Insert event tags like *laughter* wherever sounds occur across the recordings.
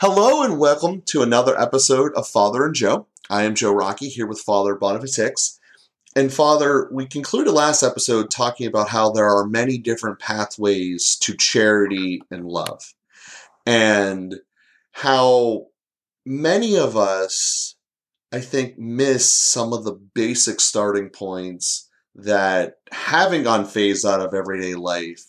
Hello and welcome to another episode of Father and Joe. I am Joe Rockey here with Father Boniface Hicks. And Father, we concluded last episode talking about how there are many different pathways to charity and love. And how many of us, I think, miss some of the basic starting points that haven't gone phased out of everyday life,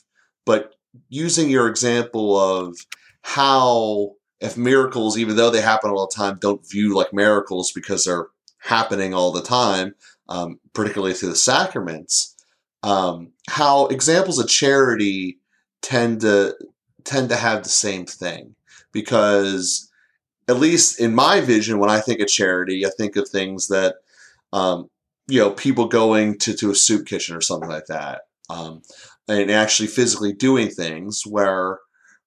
but using your example of how if miracles, even though they happen all the time, don't view like miracles because they're happening all the time, um, particularly through the sacraments, um, how examples of charity tend to tend to have the same thing. Because at least in my vision when i think of charity i think of things that um, you know people going to, to a soup kitchen or something like that um, and actually physically doing things where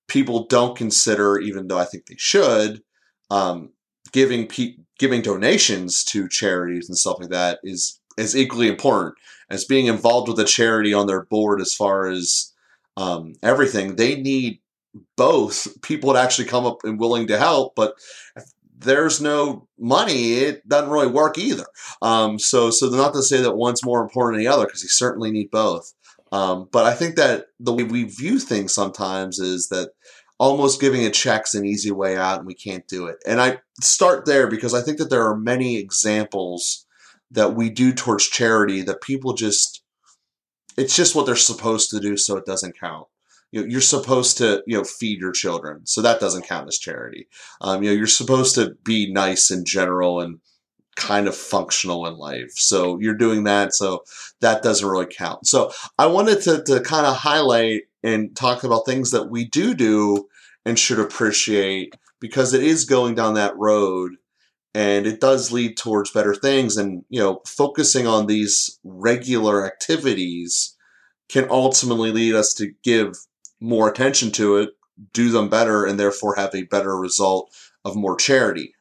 people don't consider, even though I think they should, um, giving pe- giving donations to charities and stuff like that is is equally important as being involved with a charity on their board as far as um, everything. They need both people to actually come up and willing to help, but there's no money, it doesn't really work either. Um, so, so not to say that one's more important than the other, because you certainly need both. Um, but I think that the way we view things sometimes is that almost giving a check's an easy way out and we can't do it. And I start there because I think that there are many examples that we do towards charity that people just it's just what they're supposed to do so it doesn't count. You know, you're supposed to, you know, feed your children, so that doesn't count as charity. Um, you know, you're supposed to be nice in general and kind of functional in life. So you're doing that, so that doesn't really count. So I wanted to, to kind of highlight and talk about things that we do do and should appreciate because it is going down that road and it does lead towards better things and you know focusing on these regular activities can ultimately lead us to give more attention to it do them better and therefore have a better result of more charity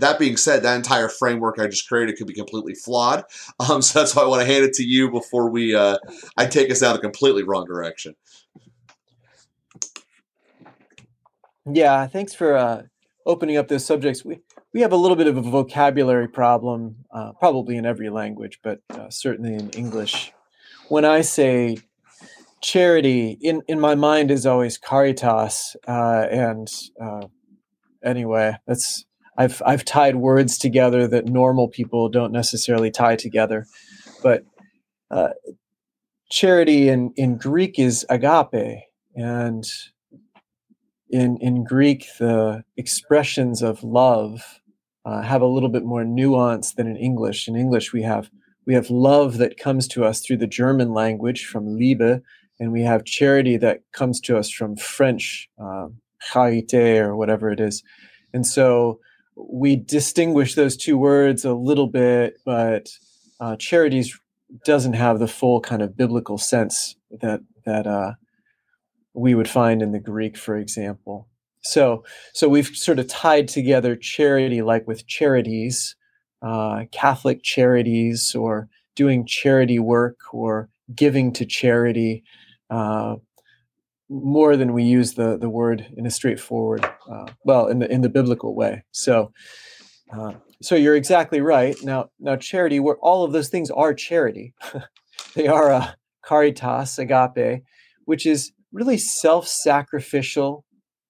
that being said, that entire framework I just created could be completely flawed. *laughs* Um, so that's why I want to hand it to you before we uh, I take us down a completely wrong direction. Yeah, thanks for uh, opening up those subjects. We we have a little bit of a vocabulary problem, uh, probably in every language, but uh, certainly in English. When I say charity, in in my mind is always caritas, uh, and uh, anyway, that's I've I've tied words together that normal people don't necessarily tie together, but uh, charity in in Greek is agape, and in in Greek the expressions of love uh, have a little bit more nuance than in English. In English, we have we have love that comes to us through the German language from Liebe, and we have charity that comes to us from French, uh, charité or whatever it is. And so we distinguish those two words a little bit, but uh, charities doesn't have the full kind of biblical sense that that uh, we would find in the Greek, for example. So, so we've sort of tied together charity, like with charities, uh, Catholic charities, or doing charity work, or giving to charity, uh, more than we use the the word in a straightforward, uh, well, in the in the biblical way. So, uh, so you're exactly right. Now, now charity, where all of those things are charity, *laughs* they are a caritas, agape, which is really self-sacrificial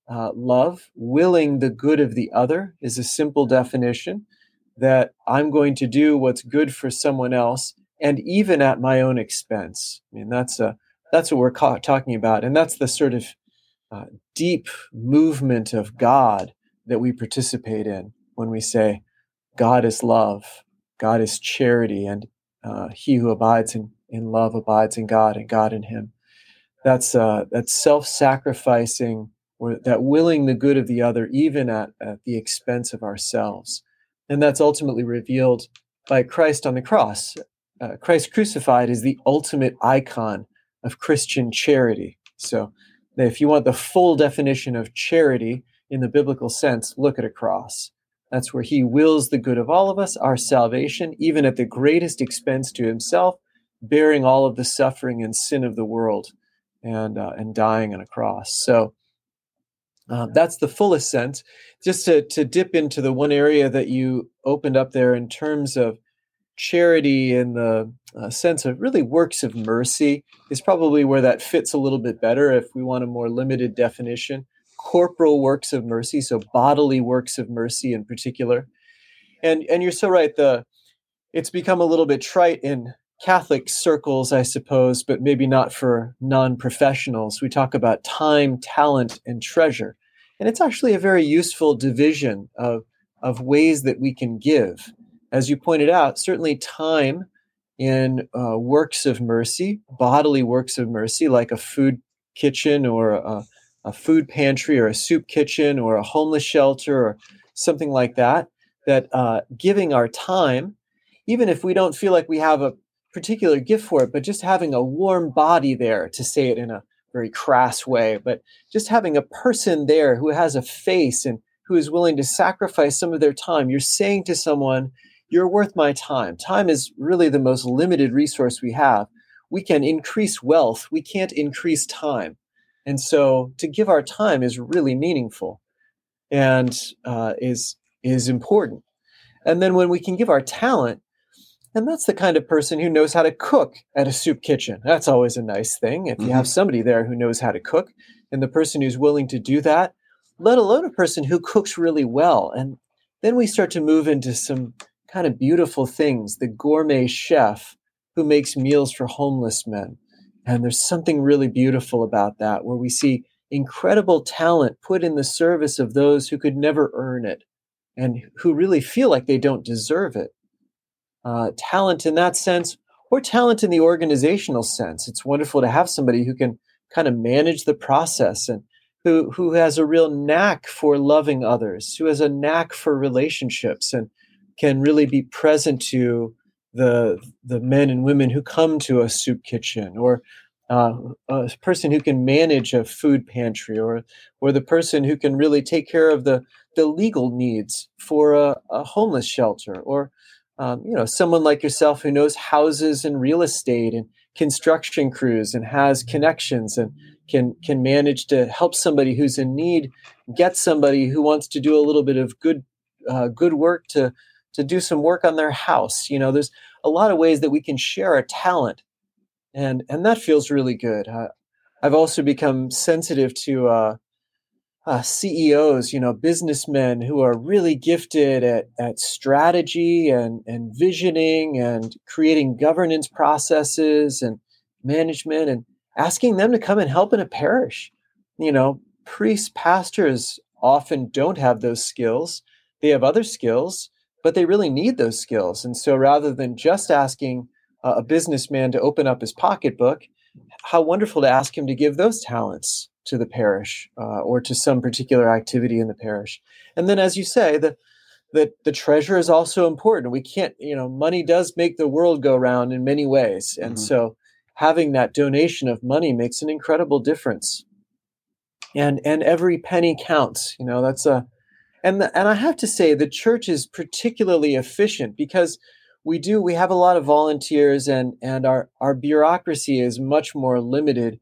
uh, love, willing the good of the other, is a simple definition. That I'm going to do what's good for someone else, and even at my own expense. I mean, that's a that's what we're ca- talking about and that's the sort of uh, deep movement of god that we participate in when we say god is love god is charity and uh, he who abides in, in love abides in god and god in him. That's uh, that's self-sacrificing or that willing the good of the other even at, at the expense of ourselves and that's ultimately revealed by christ on the cross. Uh, christ crucified is the ultimate icon of Christian charity. So, if you want the full definition of charity in the biblical sense, look at a cross. That's where he wills the good of all of us, our salvation, even at the greatest expense to himself, bearing all of the suffering and sin of the world and, uh, and dying on a cross. So, Uh, that's the fullest sense. Just to, to dip into the one area that you opened up there in terms of charity in the uh, sense of really works of mercy is probably where that fits a little bit better if we want a more limited definition. Corporal works of mercy, so bodily works of mercy in particular. And and you're so right. The it's become a little bit trite in Catholic circles, I suppose, but maybe not for non-professionals. We talk about time, talent, and treasure, and it's actually a very useful division of of ways that we can give. As you pointed out, certainly time in uh, works of mercy, bodily works of mercy, like a food kitchen or a, a food pantry or a soup kitchen or a homeless shelter or something like that, that uh, giving our time, even if we don't feel like we have a particular gift for it, but just having a warm body there to say it in a very crass way, but just having a person there who has a face and who is willing to sacrifice some of their time. You're saying to someone, You're worth my time. Time is really the most limited resource we have. We can increase wealth, we can't increase time. And so to give our time is really meaningful and uh, is, is important. And then when we can give our talent, and that's the kind of person who knows how to cook at a soup kitchen. That's always a nice thing. If you mm-hmm. have somebody there who knows how to cook, and the person who's willing to do that, let alone a person who cooks really well. And then we start to move into some kind of beautiful things the gourmet chef who makes meals for homeless men. And there's something really beautiful about that, where we see incredible talent put in the service of those who could never earn it and who really feel like they don't deserve it uh, talent in that sense or talent in the organizational sense. It's wonderful to have somebody who can kind of manage the process and who who has a real knack for loving others, who has a knack for relationships and can really be present to the the men and women who come to a soup kitchen or uh, a person who can manage a food pantry or or the person who can really take care of the the legal needs for a, a homeless shelter or um, you know, someone like yourself who knows houses and real estate and construction crews and has connections and can can manage to help somebody who's in need get somebody who wants to do a little bit of good uh, good work to to do some work on their house. You know, there's a lot of ways that we can share our talent, and and that feels really good. Uh, I've also become sensitive to uh, uh, CEOs, you know, businessmen who are really gifted at, at strategy and, and visioning and creating governance processes and management and asking them to come and help in a parish. You know, priests, pastors often don't have those skills. They have other skills, but they really need those skills. And so rather than just asking uh, a businessman to open up his pocketbook, how wonderful to ask him to give those talents to the parish uh, or to some particular activity in the parish. And then, as you say, the the the treasure is also important. We can't, you know, money does make the world go round in many ways, and mm-hmm. so having that donation of money makes an incredible difference. And and every penny counts. You know, that's a and the, and I have to say the church is particularly efficient because we do we have a lot of volunteers and and our our bureaucracy is much more limited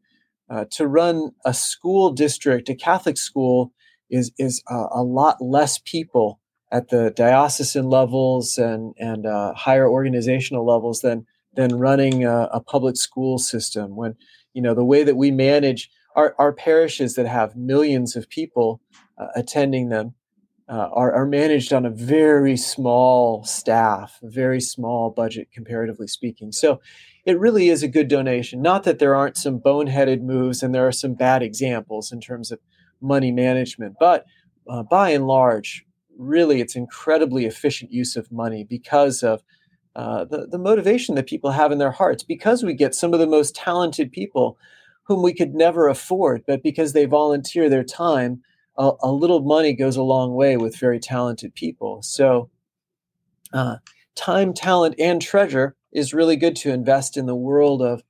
uh, to run a school district, a Catholic school, is is a lot less people at the diocesan levels and and uh, higher organizational levels than than running a, a, public school system. When you know the way that we manage our, our parishes that have millions of people uh, attending them uh, are, are managed on a very small staff, very small budget comparatively speaking. So it really is a good donation. Not that there aren't some boneheaded moves and there are some bad examples in terms of money management, but uh, by and large, really it's incredibly efficient use of money because of uh, the, the motivation that people have in their hearts, because we get some of the most talented people whom we could never afford, but because they volunteer their time, a, a little money goes a long way with very talented people. So, uh, time, talent, and treasure is really good to invest in the world of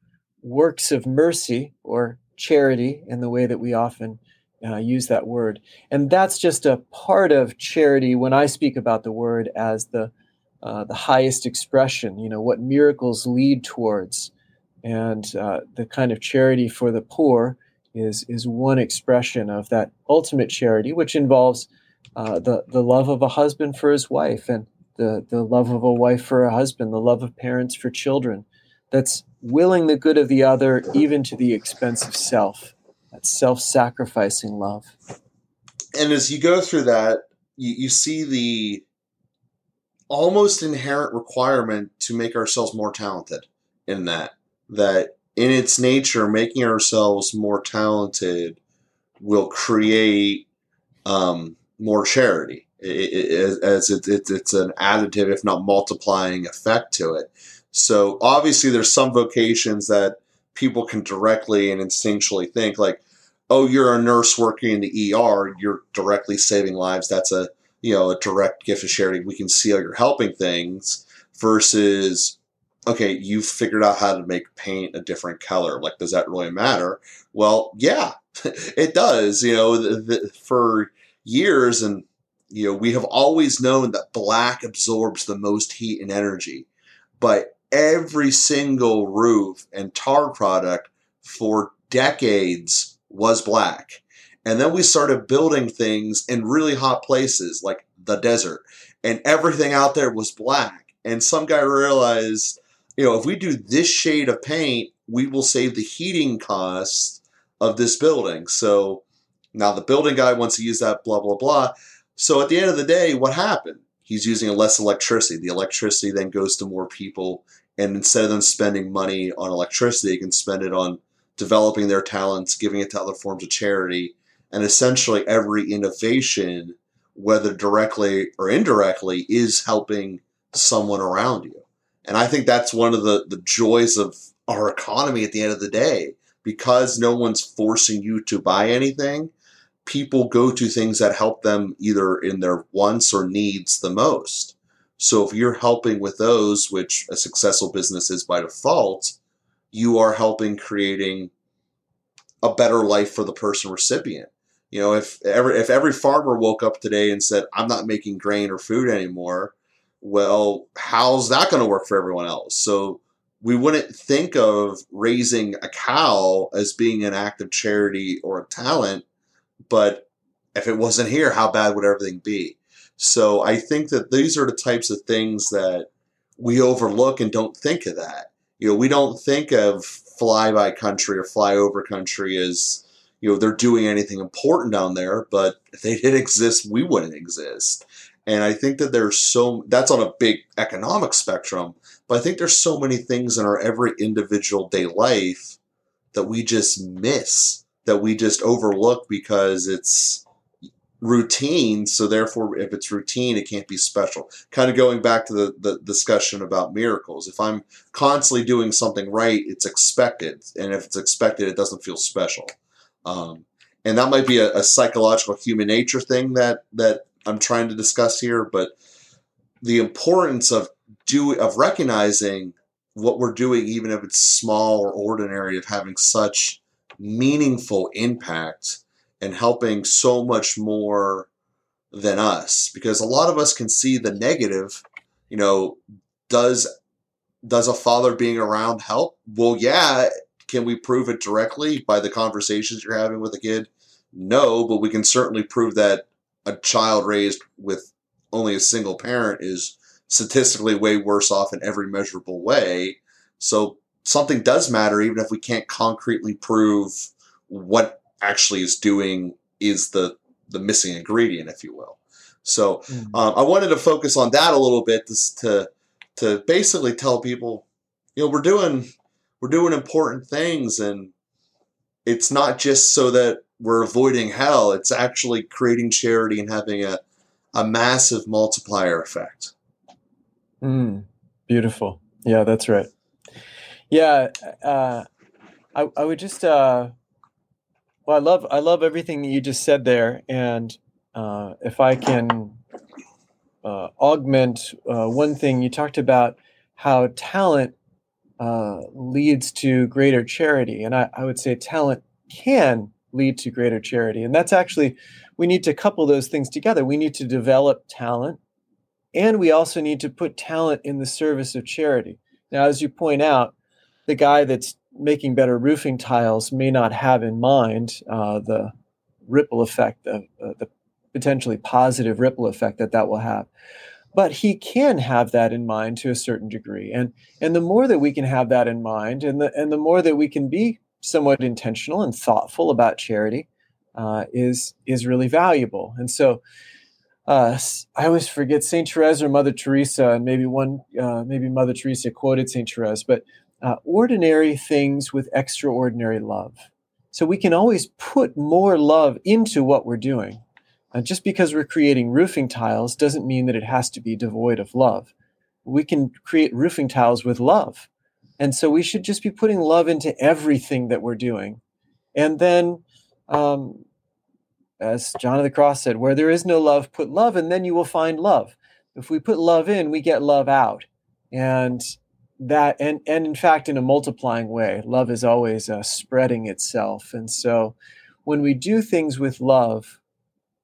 works of mercy or charity in the way that we often uh, use that word. And that's just a part of charity when I speak about the word as the uh, the highest expression, you know, what miracles lead towards. And uh, the kind of charity for the poor is is one expression of that ultimate charity, which involves uh, the the love of a husband for his wife and the the love of a wife for a husband, the love of parents for children. That's willing the good of the other, even to the expense of self. That self-sacrificing love. And as you go through that, you, you see the almost inherent requirement to make ourselves more talented in that that in its nature making ourselves more talented will create um, more charity. It, it, as it, it, it's an additive if not multiplying effect to it. So obviously there's some vocations that people can directly and instinctually think like oh you're a nurse working in the er you're directly saving lives. That's a you know a direct gift of charity. We can see how you're helping things versus okay you've figured out how to make paint a different color like does that really matter well yeah *laughs* it does you know the, the, for years and you know we have always known that black absorbs the most heat and energy but every single roof and tar product for decades was black and then we started building things in really hot places like the desert. And everything out there was black. And some guy realized, you know, if we do this shade of paint, we will save the heating costs of this building. So now the building guy wants to use that, blah, blah, blah. So at the end of the day, what happened? He's using less electricity. The electricity then goes to more people. And instead of them spending money on electricity, they can spend it on developing their talents, giving it to other forms of charity, and essentially every innovation, whether directly or indirectly, is helping someone around you. And I think that's one of the, the joys of our economy at the end of the day. Because no one's forcing you to buy anything, people go to things that help them either in their wants or needs the most. So if you're helping with those, which a successful business is by default, you are helping creating a better life for the person recipient. You know, if every if every farmer woke up today and said, "I'm not making grain or food anymore," well, how's that going to work for everyone else? So we wouldn't think of raising a cow as being an act of charity or a talent, but if it wasn't here, how bad would everything be? So I think that these are the types of things that we overlook and don't think of that. You know, we don't think of fly by country or fly over country as you know they're doing anything important down there but if they didn't *laughs* exist we wouldn't exist and i think that there's so that's on a big economic spectrum but i think there's so many things in our every individual day life that we just miss that we just overlook because it's routine. So therefore if it's routine it can't be special. Kind of going back to the, the discussion about miracles. If i'm constantly doing something right it's expected. And if it's expected it doesn't feel special. Um, and that might be a, a, psychological human nature thing that that I'm trying to discuss here. But the importance of do of recognizing what we're doing, even if it's small or ordinary, of having such meaningful impact and helping so much more than us. Because a lot of us can see the negative. You know, does does a father being around help? Well, yeah, can we prove it directly by the conversations you're having with a kid? No, but we can certainly prove that a child raised with only a single parent is statistically way worse off in every measurable way. So something does matter, even if we can't concretely prove what actually is doing is the the missing ingredient, if you will. So mm-hmm. um, I wanted to focus on that a little bit just to to basically tell people, you know, we're doing we're doing important things and it's not just so that we're avoiding hell it's actually creating charity and having a, a massive multiplier effect mm, beautiful yeah that's right yeah uh, I, I would just uh, well i love i love everything that you just said there and uh, if i can uh, augment uh, one thing you talked about how talent uh, leads to greater charity. And I, I would say talent can lead to greater charity. And that's actually, we need to couple those things together. We need to develop talent, and we also need to put talent in the service of charity. Now, as you point out, the guy that's making better roofing tiles may not have in mind uh, the ripple effect, the, uh, the potentially positive ripple effect that that will have. But he can have that in mind to a certain degree, and and the more that we can have that in mind, and the and the more that we can be somewhat intentional and thoughtful about charity, uh, is is really valuable. And so, uh, I always forget Saint Therese or Mother Teresa, and maybe one, uh, maybe Mother Teresa quoted Saint Therese, but uh, ordinary things with extraordinary love. So we can always put more love into what we're doing. Just because we're creating roofing tiles doesn't mean that it has to be devoid of love. We can create roofing tiles with love. And so we should just be putting love into everything that we're doing. And then, um, as John of the Cross said, where there is no love, put love, and then you will find love. If we put love in, we get love out. And that and and in fact in a multiplying way love is always uh, spreading itself and so when we do things with love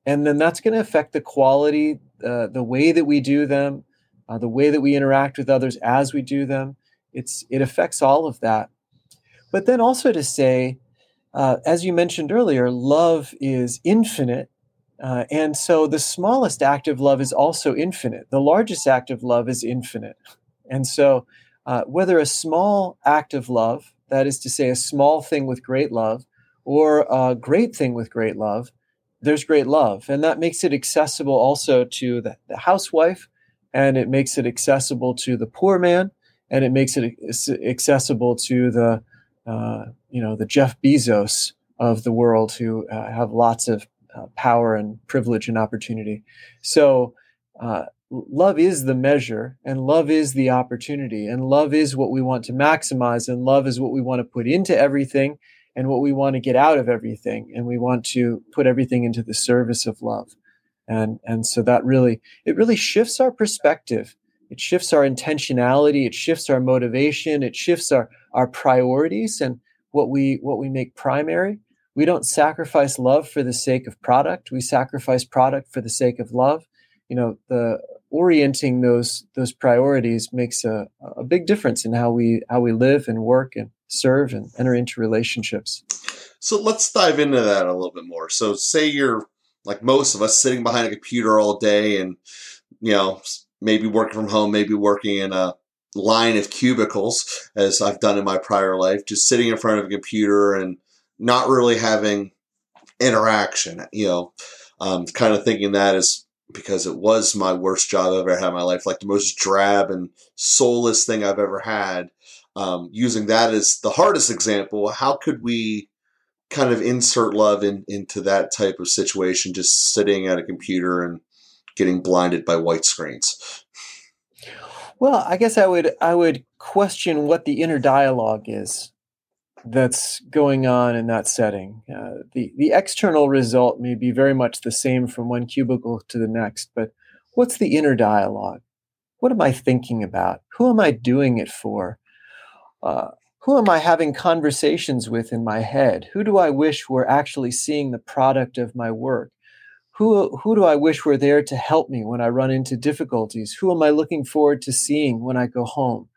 and then that's going to affect the quality uh, the way that we do them uh, the way that we interact with others as we do them it's it affects all of that. But then also to say uh, as you mentioned earlier love is infinite uh, and so the smallest act of love is also infinite. The largest act of love is infinite. And so uh, whether a small act of love, that is to say, a small thing with great love, or a great thing with great love, there's great love. And that makes it accessible also to the, the housewife, and it makes it accessible to the poor man, and it makes it accessible to the, uh, you know, the Jeff Bezos of the world who uh, have lots of uh, power and privilege and opportunity. So, uh, love is the measure and love is the opportunity and love is what we want to maximize and love is what we want to put into everything and what we want to get out of everything and we want to put everything into the service of love and and so that really it really shifts our perspective it shifts our intentionality it shifts our motivation it shifts our our priorities and what we what we make primary. We don't sacrifice love for the sake of product. We sacrifice product for the sake of love. You know the orienting those those priorities makes a, a big difference in how we how we live and work and serve and enter into relationships. So let's dive into that a little bit more. So say you're like most of us sitting behind a computer all day and you know maybe working from home maybe working in a line of cubicles as i've done in my prior life just sitting in front of a computer and not really having interaction you know um, kind of thinking that is because it was my worst job I've ever had in my life, like the most drab and soulless thing I've ever had. Um, using that as the hardest example, how could we kind of insert love in, into that type of situation, just sitting at a computer and getting blinded by white screens? Well, I guess I would I would question what the inner dialogue is that's going on in that setting. Uh, the the external result may be very much the same from one cubicle to the next, but what's the inner dialogue? What am I thinking about? Who am I doing it for? Uh, who am I having conversations with in my head? Who do I wish were actually seeing the product of my work? Who, who do I wish were there to help me when I run into difficulties? Who am I looking forward to seeing when I go home?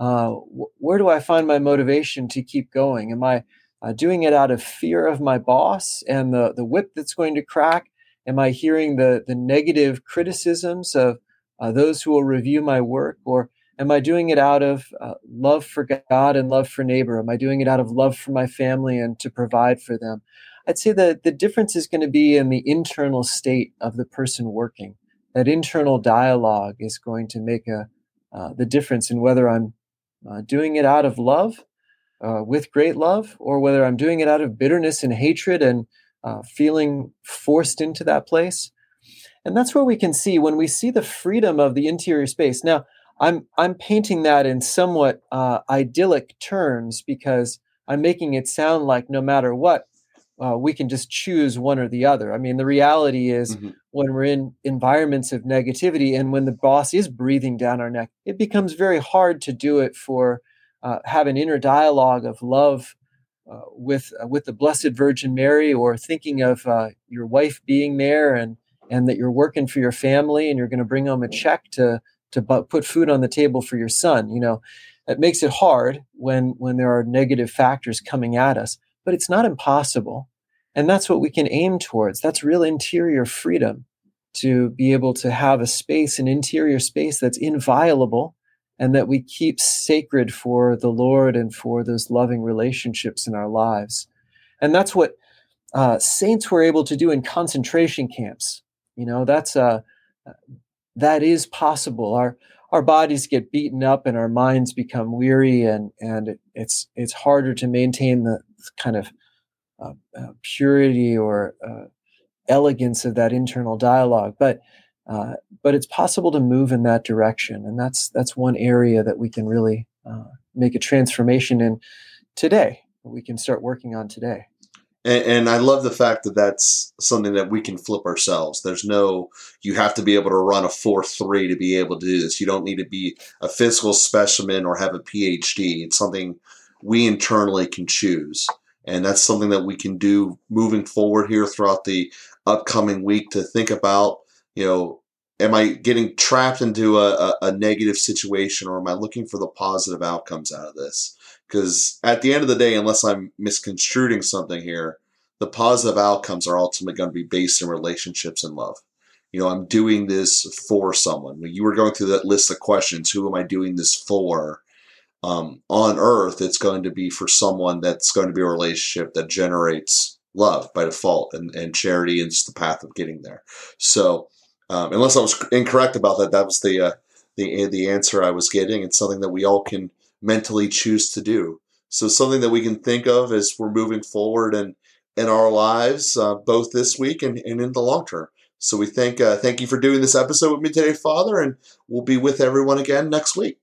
uh, where do I find my motivation to keep going? Am I uh, doing it out of fear of my boss and the, the whip that's going to crack? Am I hearing the, the negative criticisms of uh, those who will review my work? Or am I doing it out of uh, love for God and love for neighbor? Am I doing it out of love for my family and to provide for them? I'd say that the difference is going to be in the internal state of the person working. That internal dialogue is going to make a, uh, the difference in whether I'm uh, doing it out of love, uh, with great love, or whether I'm doing it out of bitterness and hatred and uh, feeling forced into that place. And that's where we can see when we see the freedom of the interior space. Now, I'm I'm painting that in somewhat uh, idyllic terms because I'm making it sound like no matter what, uh, we can just choose one or the other. I mean, the reality is mm-hmm. when we're in environments of negativity and when the boss is breathing down our neck, it becomes very hard to do it for uh, have an inner dialogue of love uh, with uh, with the Blessed Virgin Mary, or thinking of uh, your wife being there and and that you're working for your family and you're going to bring home a check to to put food on the table for your son. You know, It makes it hard when when there are negative factors coming at us, but it's not impossible. And that's what we can aim towards. That's real interior freedom to be able to have a space, an interior space that's inviolable and that we keep sacred for the Lord and for those loving relationships in our lives. And that's what uh, saints were able to do in concentration camps. You know, that's uh, that is possible. Our our bodies get beaten up and our minds become weary, and and it's it's harder to maintain the kind of uh, uh, purity or uh, elegance of that internal dialogue. But uh, but it's possible to move in that direction, and that's that's one area that we can really uh, make a transformation in today. We can start working on today. And, and, I love the fact that that's something that we can flip ourselves. There's no, you have to be able to run a 4 3 to be able to do this. You don't need to be a physical specimen or have a PhD. It's something we internally can choose. And that's something that we can do moving forward here throughout the upcoming week to think about, you know, am I getting trapped into a, a, a negative situation or am I looking for the positive outcomes out of this? Because at the end of the day, unless I'm misconstruing something here, the positive outcomes are ultimately going to be based in relationships and love. You know, I'm doing this for someone. When you were going through that list of questions, who am I doing this for? Um, on earth, it's going to be for someone that's going to be a relationship that generates love by default, and, and charity is the path of getting there. So, um, unless I was incorrect about that, that was the uh, the the answer I was getting. It's something that we all can mentally choose to do. So something that we can think of as we're moving forward and in our lives, uh, both this week and, and in the long term. So we thank uh, thank you for doing this episode with me today, Father, and we'll be with everyone again next week.